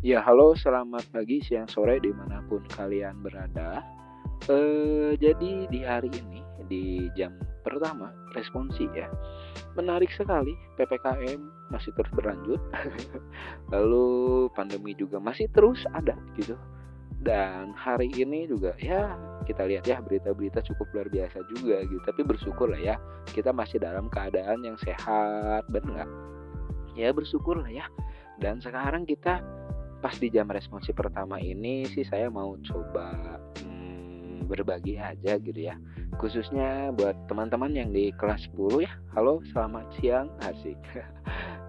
Ya, halo, selamat pagi, siang, sore, di mana pun kalian berada. Eh, jadi di hari ini, di jam pertama, responsi ya. Menarik sekali, PPKM masih terus berlanjut. Lalu pandemi juga masih terus ada gitu. Dan hari ini juga ya kita lihat ya berita-berita cukup luar biasa juga gitu. Tapi bersyukur lah ya, kita masih dalam keadaan yang sehat, benar nggak? Ya bersyukur lah ya. Dan sekarang kita pas di jam responsi pertama ini sih saya mau coba hmm, berbagi aja gitu ya. Khususnya buat teman-teman yang di kelas 10 ya. Halo selamat siang. Asik.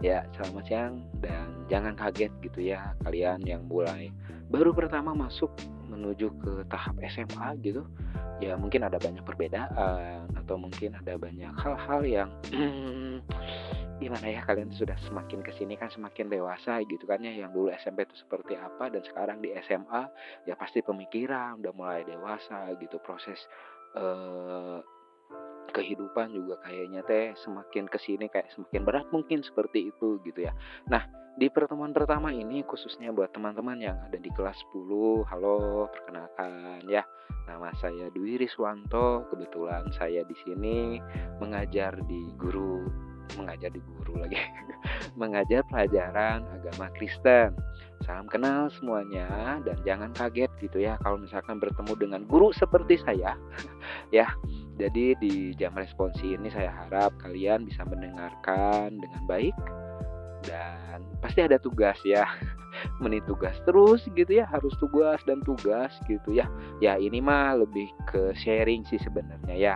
Ya selamat siang dan jangan kaget gitu ya kalian yang mulai baru pertama masuk menuju ke tahap SMA gitu. Ya mungkin ada banyak perbedaan atau mungkin ada banyak hal-hal yang gimana ya kalian sudah semakin ke sini kan semakin dewasa gitu kan ya yang dulu SMP itu seperti apa dan sekarang di SMA ya pasti pemikiran udah mulai dewasa gitu proses eh, kehidupan juga kayaknya teh semakin ke sini kayak semakin berat mungkin seperti itu gitu ya. Nah di pertemuan pertama ini khususnya buat teman-teman yang ada di kelas 10 halo perkenalkan ya. Nama saya Dwi Riswanto kebetulan saya di sini mengajar di guru mengajar di guru lagi. Mengajar pelajaran agama Kristen. Salam kenal semuanya dan jangan kaget gitu ya kalau misalkan bertemu dengan guru seperti saya. Ya jadi di jam responsi ini saya harap kalian bisa mendengarkan dengan baik dan pasti ada tugas ya. Menit tugas terus gitu ya harus tugas dan tugas gitu ya. Ya ini mah lebih ke sharing sih sebenarnya ya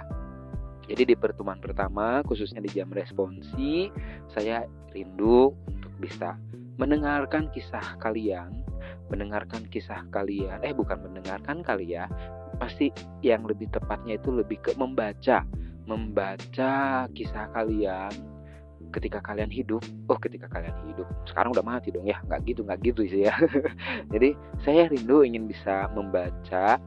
jadi di pertemuan pertama, khususnya di jam responsi, saya rindu untuk bisa mendengarkan kisah kalian, mendengarkan kisah kalian. Eh, bukan mendengarkan kali ya. Pasti yang lebih tepatnya itu lebih ke membaca, membaca kisah kalian ketika kalian hidup. Oh, ketika kalian hidup. Sekarang udah mati dong ya. Nggak gitu, nggak gitu sih ya. Jadi, saya rindu ingin bisa membaca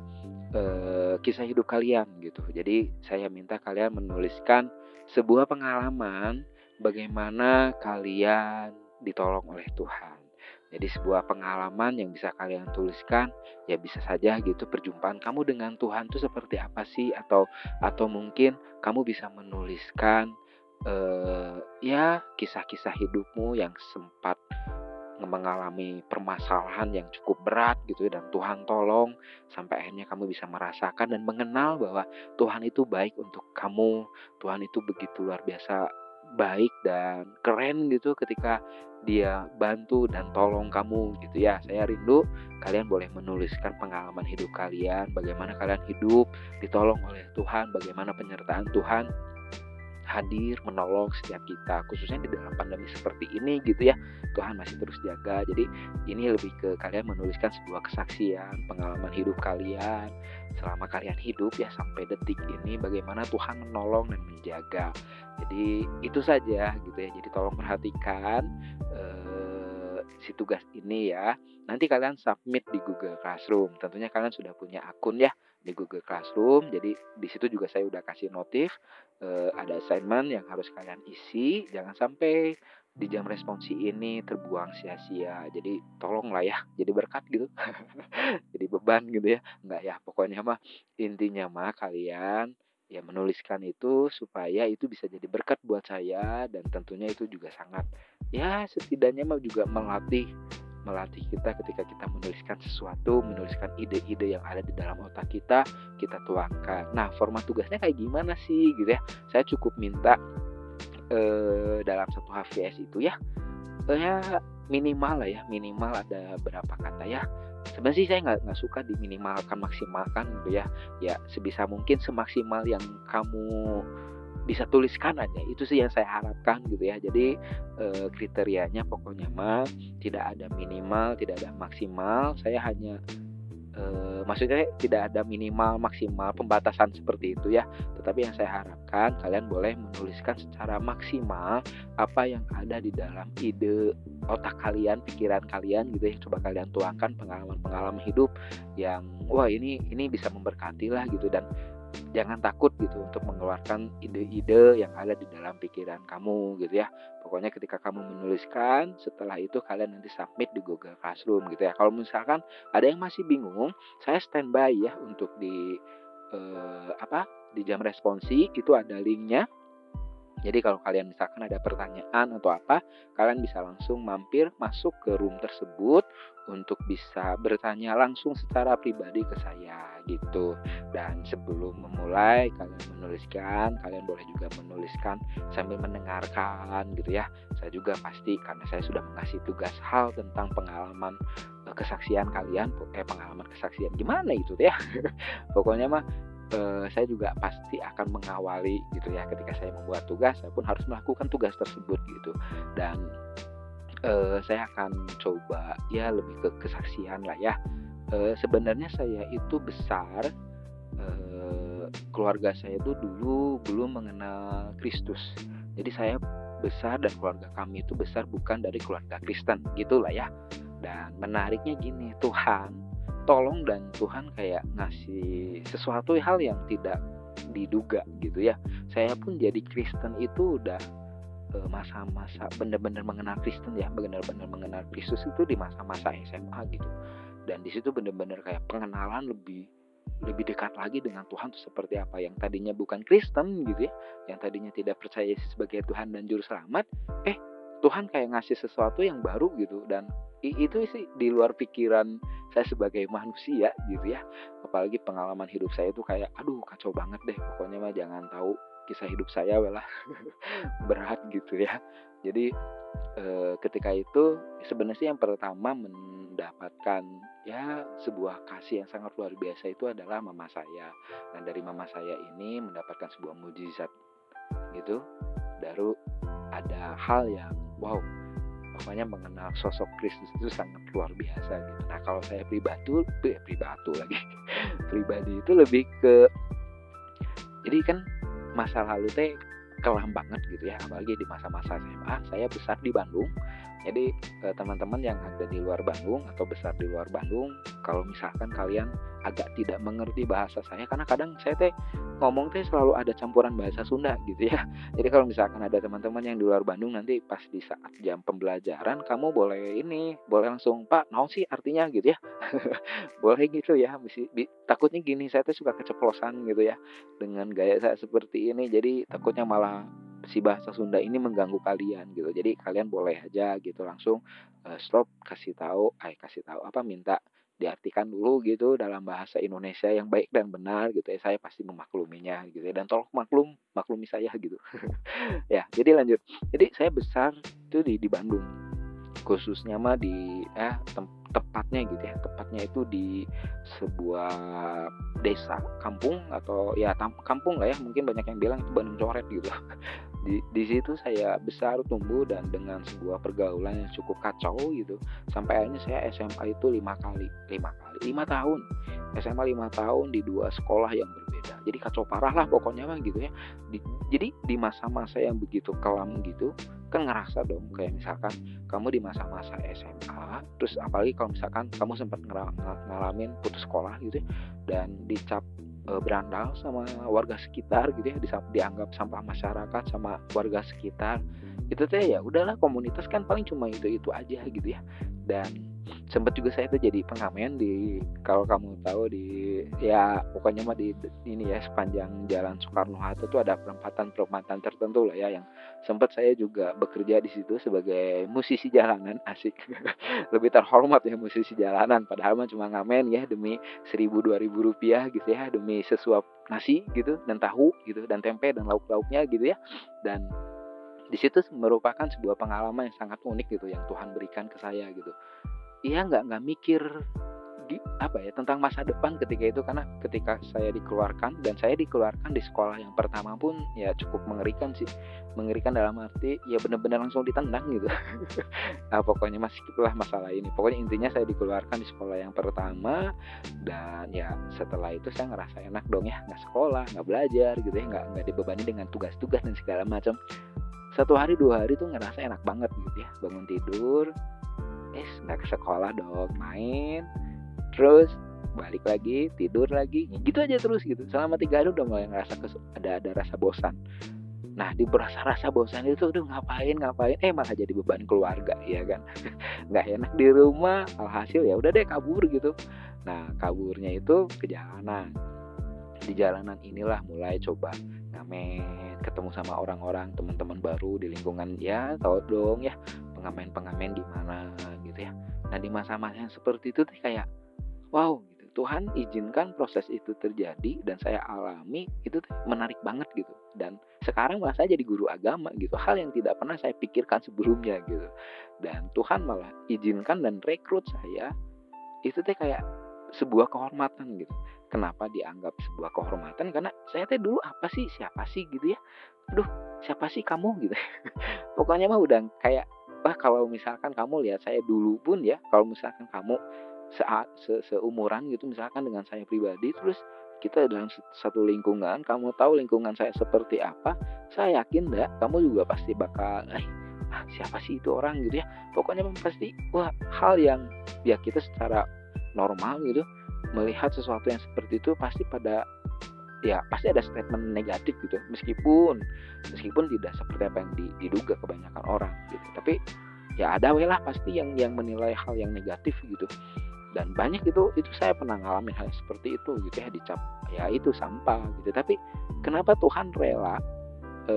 uh, kisah hidup kalian gitu. Jadi saya minta kalian menuliskan sebuah pengalaman bagaimana kalian ditolong oleh Tuhan. Jadi sebuah pengalaman yang bisa kalian tuliskan ya bisa saja gitu perjumpaan kamu dengan Tuhan itu seperti apa sih atau atau mungkin kamu bisa menuliskan uh, ya kisah-kisah hidupmu yang sempat mengalami permasalahan yang cukup berat gitu ya, dan Tuhan tolong sampai akhirnya kamu bisa merasakan dan mengenal bahwa Tuhan itu baik untuk kamu Tuhan itu begitu luar biasa baik dan keren gitu ketika dia bantu dan tolong kamu gitu ya. Saya rindu kalian boleh menuliskan pengalaman hidup kalian bagaimana kalian hidup ditolong oleh Tuhan bagaimana penyertaan Tuhan hadir menolong setiap kita khususnya di dalam pandemi seperti ini gitu ya. Tuhan masih terus jaga. Jadi ini lebih ke kalian menuliskan sebuah kesaksian pengalaman hidup kalian selama kalian hidup ya sampai detik ini bagaimana Tuhan menolong dan menjaga. Jadi itu saja gitu ya. Jadi tolong perhatikan eh, si tugas ini ya. Nanti kalian submit di Google Classroom. Tentunya kalian sudah punya akun ya di Google Classroom. Jadi di situ juga saya udah kasih notif uh, ada assignment yang harus kalian isi. Jangan sampai di jam responsi ini terbuang sia-sia. Jadi tolonglah ya, jadi berkat gitu. jadi beban gitu ya. Enggak ya, pokoknya mah intinya mah kalian ya menuliskan itu supaya itu bisa jadi berkat buat saya dan tentunya itu juga sangat ya setidaknya mah juga melatih melatih kita ketika kita menuliskan sesuatu, menuliskan ide-ide yang ada di dalam otak kita, kita tuangkan. Nah, format tugasnya kayak gimana sih gitu ya? Saya cukup minta eh, dalam satu HVS itu ya, eh, ya minimal lah ya, minimal ada berapa kata ya. Sebenarnya sih saya nggak nggak suka diminimalkan maksimalkan gitu ya. Ya sebisa mungkin semaksimal yang kamu bisa tuliskan aja. Itu sih yang saya harapkan gitu ya. Jadi e, kriterianya pokoknya mah tidak ada minimal tidak ada maksimal. Saya hanya e, maksudnya tidak ada minimal maksimal pembatasan seperti itu ya. Tetapi yang saya harapkan kalian boleh menuliskan secara maksimal apa yang ada di dalam ide otak kalian pikiran kalian gitu ya. Coba kalian tuangkan pengalaman-pengalaman hidup yang wah ini ini bisa memberkati lah gitu. Dan jangan takut gitu untuk mengeluarkan ide-ide yang ada di dalam pikiran kamu gitu ya. Pokoknya ketika kamu menuliskan setelah itu kalian nanti submit di Google Classroom gitu ya. Kalau misalkan ada yang masih bingung saya standby ya untuk di eh, apa di jam responsi. Itu ada linknya jadi kalau kalian misalkan ada pertanyaan atau apa, kalian bisa langsung mampir masuk ke room tersebut untuk bisa bertanya langsung secara pribadi ke saya gitu. Dan sebelum memulai kalian menuliskan, kalian boleh juga menuliskan sambil mendengarkan gitu ya. Saya juga pasti karena saya sudah mengasih tugas hal tentang pengalaman eh, kesaksian kalian, eh pengalaman kesaksian gimana itu ya. Pokoknya mah uh, saya juga pasti akan mengawali gitu ya. Ketika saya membuat tugas saya pun harus melakukan tugas tersebut gitu. Dan uh, saya akan coba ya lebih ke kesaksian lah ya. Uh, sebenarnya saya itu besar uh, keluarga saya itu dulu belum mengenal Kristus. Jadi saya besar dan keluarga kami itu besar bukan dari keluarga Kristen gitulah ya. Dan menariknya gini Tuhan tolong dan Tuhan kayak ngasih sesuatu hal yang tidak diduga gitu ya. Saya pun jadi Kristen itu udah eh, masa-masa benar-benar mengenal Kristen ya benar-benar mengenal Kristus itu di masa-masa SMA gitu. Dan di situ benar-benar kayak pengenalan lebih lebih dekat lagi dengan Tuhan itu seperti apa. Yang tadinya bukan Kristen gitu ya yang tadinya tidak percaya sebagai Tuhan dan juru selamat eh Tuhan kayak ngasih sesuatu yang baru gitu dan itu sih di luar pikiran saya sebagai manusia gitu ya. Apalagi pengalaman hidup saya itu kayak aduh kacau banget deh pokoknya mah jangan tahu kisah hidup saya lah. Berat gitu ya. Jadi e, ketika itu sebenarnya yang pertama mendapatkan ya sebuah kasih yang sangat luar biasa itu adalah mama saya. Dan dari mama saya ini mendapatkan sebuah mujizat gitu baru ada hal yang wow pokoknya mengenal sosok Kristus itu sangat luar biasa gitu. Nah kalau saya pribadi, pribadi lagi, pribadi itu lebih ke, jadi kan masa lalu teh kelam banget gitu ya, apalagi di masa-masa SMA. Saya besar di Bandung, jadi eh, teman-teman yang ada di luar Bandung atau besar di luar Bandung, kalau misalkan kalian agak tidak mengerti bahasa saya, karena kadang saya teh ngomong teh selalu ada campuran bahasa Sunda gitu ya. Jadi kalau misalkan ada teman-teman yang di luar Bandung nanti pas di saat jam pembelajaran, kamu boleh ini, boleh langsung Pak, naon sih artinya gitu ya. boleh gitu ya. Takutnya gini, saya teh suka keceplosan gitu ya dengan gaya saya seperti ini. Jadi takutnya malah si bahasa Sunda ini mengganggu kalian gitu. Jadi kalian boleh aja gitu langsung uh, stop kasih tahu, ay kasih tahu apa minta diartikan dulu gitu dalam bahasa Indonesia yang baik dan benar gitu ya. Saya pasti memakluminya gitu ya. Dan tolong maklum maklumi saya gitu. Ya jadi lanjut. Jadi saya besar itu di di Bandung. Khususnya mah di eh tem tepatnya gitu ya. Tepatnya itu di sebuah desa kampung atau ya kampung lah ya. Mungkin banyak yang bilang itu Bandung coret gitu di, di situ saya besar tumbuh dan dengan sebuah pergaulan yang cukup kacau gitu sampai akhirnya saya SMA itu lima kali. Lima kali? Lima tahun. SMA lima tahun di dua sekolah yang berbeda. Jadi kacau parah lah pokoknya mah gitu ya. Di, jadi di masa-masa yang begitu kelam gitu kan ngerasa dong kayak misalkan kamu di masa-masa SMA terus apalagi kalau misalkan kamu sempat ngalamin putus sekolah gitu ya, dan dicap uh, berandal sama warga sekitar gitu ya dianggap sampah masyarakat sama warga sekitar. Itu teh ya udahlah komunitas kan paling cuma itu itu aja gitu ya. Dan sempat juga saya tuh jadi pengamen di kalau kamu tahu di ya pokoknya mah di ini ya sepanjang jalan Soekarno Hatta tuh ada perempatan-perempatan tertentu lah ya yang sempat saya juga bekerja di situ sebagai musisi jalanan asik. Lebih terhormat ya musisi jalanan padahal mah cuma ngamen ya demi seribu dua ribu rupiah gitu ya demi sesuap nasi gitu dan tahu gitu dan tempe dan lauk-lauknya gitu ya. Dan di situ merupakan sebuah pengalaman yang sangat unik gitu yang Tuhan berikan ke saya gitu iya nggak nggak mikir di, apa ya tentang masa depan ketika itu. Karena ketika saya dikeluarkan dan saya dikeluarkan di sekolah yang pertama pun ya cukup mengerikan sih. Mengerikan dalam arti ya benar-benar langsung ditendang gitu. Nah, pokoknya masih itulah masalah ini. Pokoknya intinya saya dikeluarkan di sekolah yang pertama dan ya setelah itu saya ngerasa enak dong ya. Nggak sekolah nggak belajar gitu ya. Nggak nggak dibebani dengan tugas-tugas dan segala macam. Satu hari dua hari tuh ngerasa enak banget gitu ya. Bangun tidur eh nggak ke sekolah dong main. Terus balik lagi tidur lagi gitu aja terus gitu. Selama tiga hari udah mulai ngerasa ada ada rasa bosan. Nah di rasa rasa bosan itu udah ngapain ngapain? Eh malah jadi beban keluarga ya kan? Nggak enak di rumah alhasil ya udah deh kabur gitu. Nah kaburnya itu ke jalanan. Di jalanan inilah mulai coba ngamen ketemu sama orang-orang teman-teman baru di lingkungan ya tau dong ya pengamen-pengamen di mana gitu ya. Nah di masa-masa yang seperti itu tuh kayak wow gitu. Tuhan izinkan proses itu terjadi dan saya alami itu tuh menarik banget gitu. Dan sekarang malah saya jadi guru agama gitu. Hal yang tidak pernah saya pikirkan sebelumnya gitu. Dan Tuhan malah izinkan dan rekrut saya itu teh kayak sebuah kehormatan gitu. Kenapa dianggap sebuah kehormatan? Karena saya teh dulu apa sih, siapa sih? gitu ya? Aduh, siapa sih kamu? gitu. Pokoknya mah udah kayak wah kalau misalkan kamu lihat saya dulu pun ya, kalau misalkan kamu saat se seumuran gitu misalkan dengan saya pribadi terus kita dalam satu lingkungan, kamu tahu lingkungan saya seperti apa, saya yakin enggak kamu juga pasti bakal eh ah, siapa sih itu orang gitu ya. Pokoknya pasti wah hal yang ya kita secara normal gitu melihat sesuatu yang seperti itu pasti pada ya pasti ada statement negatif gitu. Meskipun meskipun tidak seperti apa yang diduga kebanyakan orang gitu. Tapi ya ada lah pasti yang yang menilai hal yang negatif gitu. Dan banyak itu itu saya pernah ngalamin hal seperti itu gitu ya dicap ya itu sampah gitu. Tapi kenapa Tuhan rela e,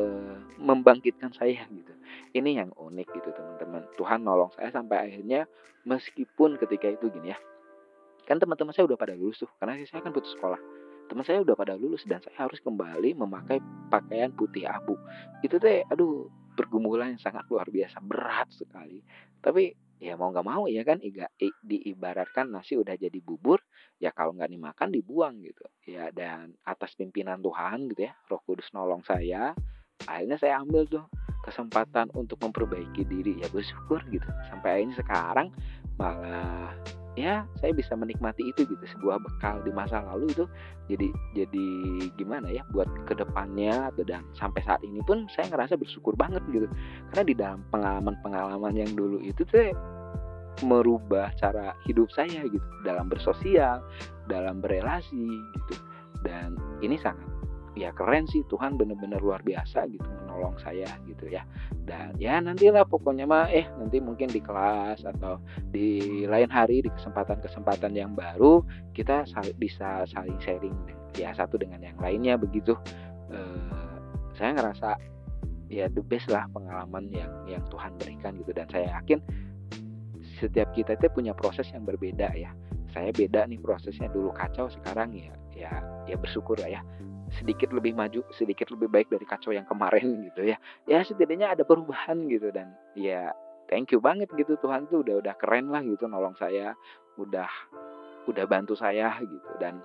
membangkitkan saya gitu? Ini yang unik gitu teman-teman. Tuhan nolong saya sampai akhirnya meskipun ketika itu gini ya kan teman-teman saya udah pada lulus tuh karena saya kan putus sekolah teman saya udah pada lulus dan saya harus kembali memakai pakaian putih abu. Itu teh aduh pergumulan yang sangat luar biasa berat sekali. Tapi ya mau nggak mau ya kan diibaratkan nasi udah jadi bubur ya kalau nggak dimakan dibuang gitu. Ya dan atas pimpinan Tuhan gitu ya Roh Kudus nolong saya akhirnya saya ambil tuh kesempatan untuk memperbaiki diri. Ya bersyukur gitu. Sampai akhirnya sekarang malah ya saya bisa menikmati itu gitu sebuah bekal di masa lalu itu jadi jadi gimana ya buat ke depannya atau dan sampai saat ini pun saya ngerasa bersyukur banget gitu. Karena di dalam pengalaman-pengalaman yang dulu itu tuh merubah cara hidup saya gitu dalam bersosial dalam berelasi gitu. Dan ini sangat ya keren sih Tuhan bener-bener luar biasa gitu menolong saya gitu ya. Dan ya nantilah pokoknya mah eh nanti mungkin di kelas atau di lain hari di kesempatan-kesempatan yang baru kita sal bisa saling sharing ya satu dengan yang lainnya begitu. Eh, saya ngerasa ya the best lah pengalaman yang yang Tuhan berikan gitu. Dan saya yakin setiap kita itu punya proses yang berbeda ya. Saya beda nih prosesnya dulu kacau sekarang ya ya ya bersyukur lah ya sedikit lebih maju, sedikit lebih baik dari kacau yang kemarin gitu ya. Ya setidaknya ada perubahan gitu dan ya thank you banget gitu. Tuhan tuh udah udah keren lah gitu nolong saya, udah udah bantu saya gitu. Dan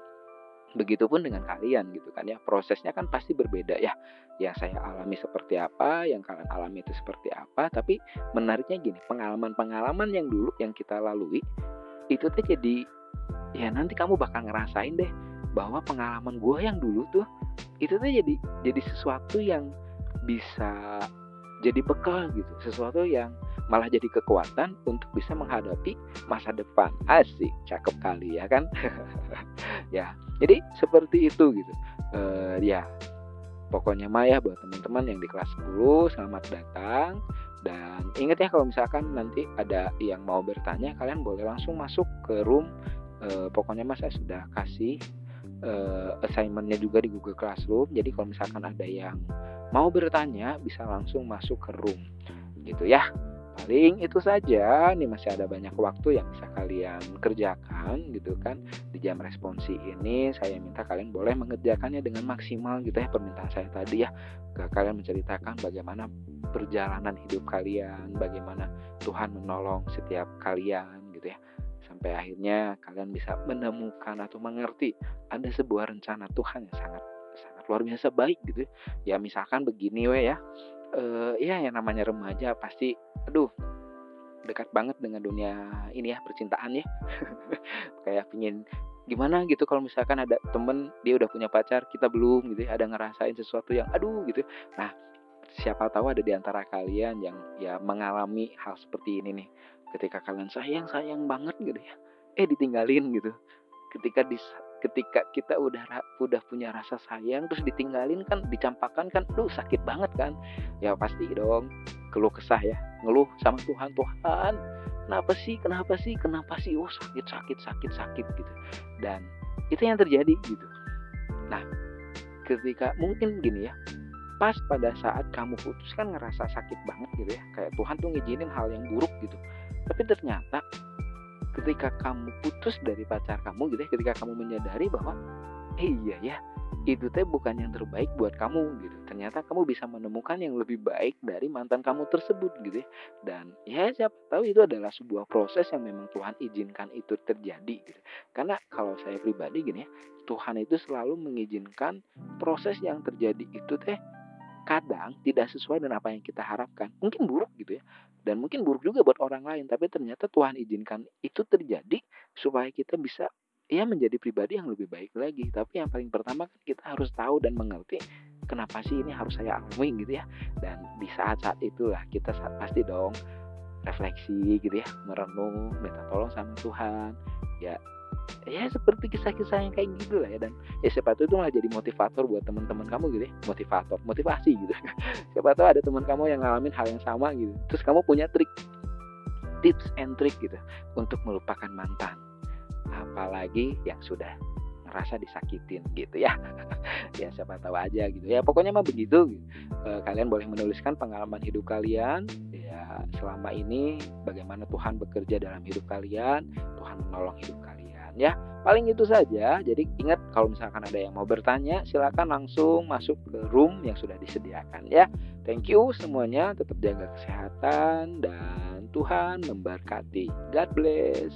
begitupun dengan kalian gitu kan ya. Prosesnya kan pasti berbeda ya. Yang saya alami seperti apa yang kalian alami itu seperti apa. Tapi menariknya gini pengalaman-pengalaman yang dulu yang kita lalui itu tuh jadi ya nanti kamu bakal ngerasain deh bahwa pengalaman gue yang dulu tuh itu tuh jadi jadi sesuatu yang bisa jadi bekal gitu. Sesuatu yang malah jadi kekuatan untuk bisa menghadapi masa depan. Asik cakep kali ya kan? Ya jadi seperti itu gitu. Uh, ya pokoknya Maya buat teman-teman yang di kelas 10 selamat datang. Dan ingat ya kalau misalkan nanti ada yang mau bertanya kalian boleh langsung masuk ke room. Uh, pokoknya mas saya sudah kasih uh, assignmentnya juga di Google Classroom. Jadi kalau misalkan ada yang mau bertanya bisa langsung masuk ke room gitu ya. Paling itu saja. Nih masih ada banyak waktu yang bisa kalian kerjakan gitu kan di jam responsi ini. Saya minta kalian boleh mengerjakannya dengan maksimal gitu ya permintaan saya tadi ya. Ke kalian menceritakan bagaimana perjalanan hidup kalian, bagaimana Tuhan menolong setiap kalian sampai akhirnya kalian bisa menemukan atau mengerti ada sebuah rencana Tuhan yang sangat sangat luar biasa baik gitu ya. Misalkan begini we ya. Uh, ya yang namanya remaja pasti aduh dekat banget dengan dunia ini ya percintaan ya. Kayak pingin gimana gitu kalau misalkan ada temen dia udah punya pacar kita belum gitu ya ada ngerasain sesuatu yang aduh gitu nah siapa tahu ada di antara kalian yang ya mengalami hal seperti ini nih ketika kalian sayang sayang banget gitu ya. Eh ditinggalin gitu. Ketika di ketika kita udah udah punya rasa sayang terus ditinggalin kan dicampakkan kan lu sakit banget kan? Ya pasti dong. Keluh kesah ya. Ngeluh sama Tuhan Tuhan kenapa sih kenapa sih kenapa sih? Oh sakit sakit sakit sakit gitu. Dan itu yang terjadi gitu. Nah ketika mungkin gini ya pas pada saat kamu putus kan ngerasa sakit banget gitu ya. Kayak Tuhan tuh ngizinin hal yang buruk gitu tapi ternyata ketika kamu putus dari pacar kamu gitu ya ketika kamu menyadari bahwa eh, iya ya itu teh bukan yang terbaik buat kamu gitu. Ternyata kamu bisa menemukan yang lebih baik dari mantan kamu tersebut gitu ya. Dan ya siapa tahu itu adalah sebuah proses yang memang Tuhan izinkan itu terjadi gitu. Karena kalau saya pribadi gini ya Tuhan itu selalu mengizinkan proses yang terjadi itu teh kadang tidak sesuai dengan apa yang kita harapkan. Mungkin buruk gitu ya. Dan mungkin buruk juga buat orang lain, tapi ternyata Tuhan izinkan itu terjadi supaya kita bisa ya menjadi pribadi yang lebih baik lagi. Tapi yang paling pertama kan kita harus tahu dan mengerti kenapa sih ini harus saya alami gitu ya. Dan di saat-saat itulah kita pasti dong refleksi gitu ya, merenung, minta tolong sama Tuhan. Ya ya seperti kisah-kisah yang kayak gitu lah ya dan ya siapa tahu itu malah jadi motivator buat teman-teman kamu gitu ya. Motivator motivasi gitu. Siapa tahu ada teman kamu yang ngalamin hal yang sama gitu. Terus kamu punya trik tips and trick gitu untuk melupakan mantan. Apalagi yang sudah ngerasa disakitin gitu ya. Ya siapa tahu aja gitu. Ya pokoknya mah begitu gitu. e, kalian boleh menuliskan pengalaman hidup kalian. Ya selama ini bagaimana Tuhan bekerja dalam hidup kalian Tuhan menolong hidup kalian ya. Paling itu saja. Jadi ingat kalau misalkan ada yang mau bertanya silakan langsung masuk ke room yang sudah disediakan ya. Thank you semuanya. Tetap jaga kesehatan dan Tuhan memberkati. God bless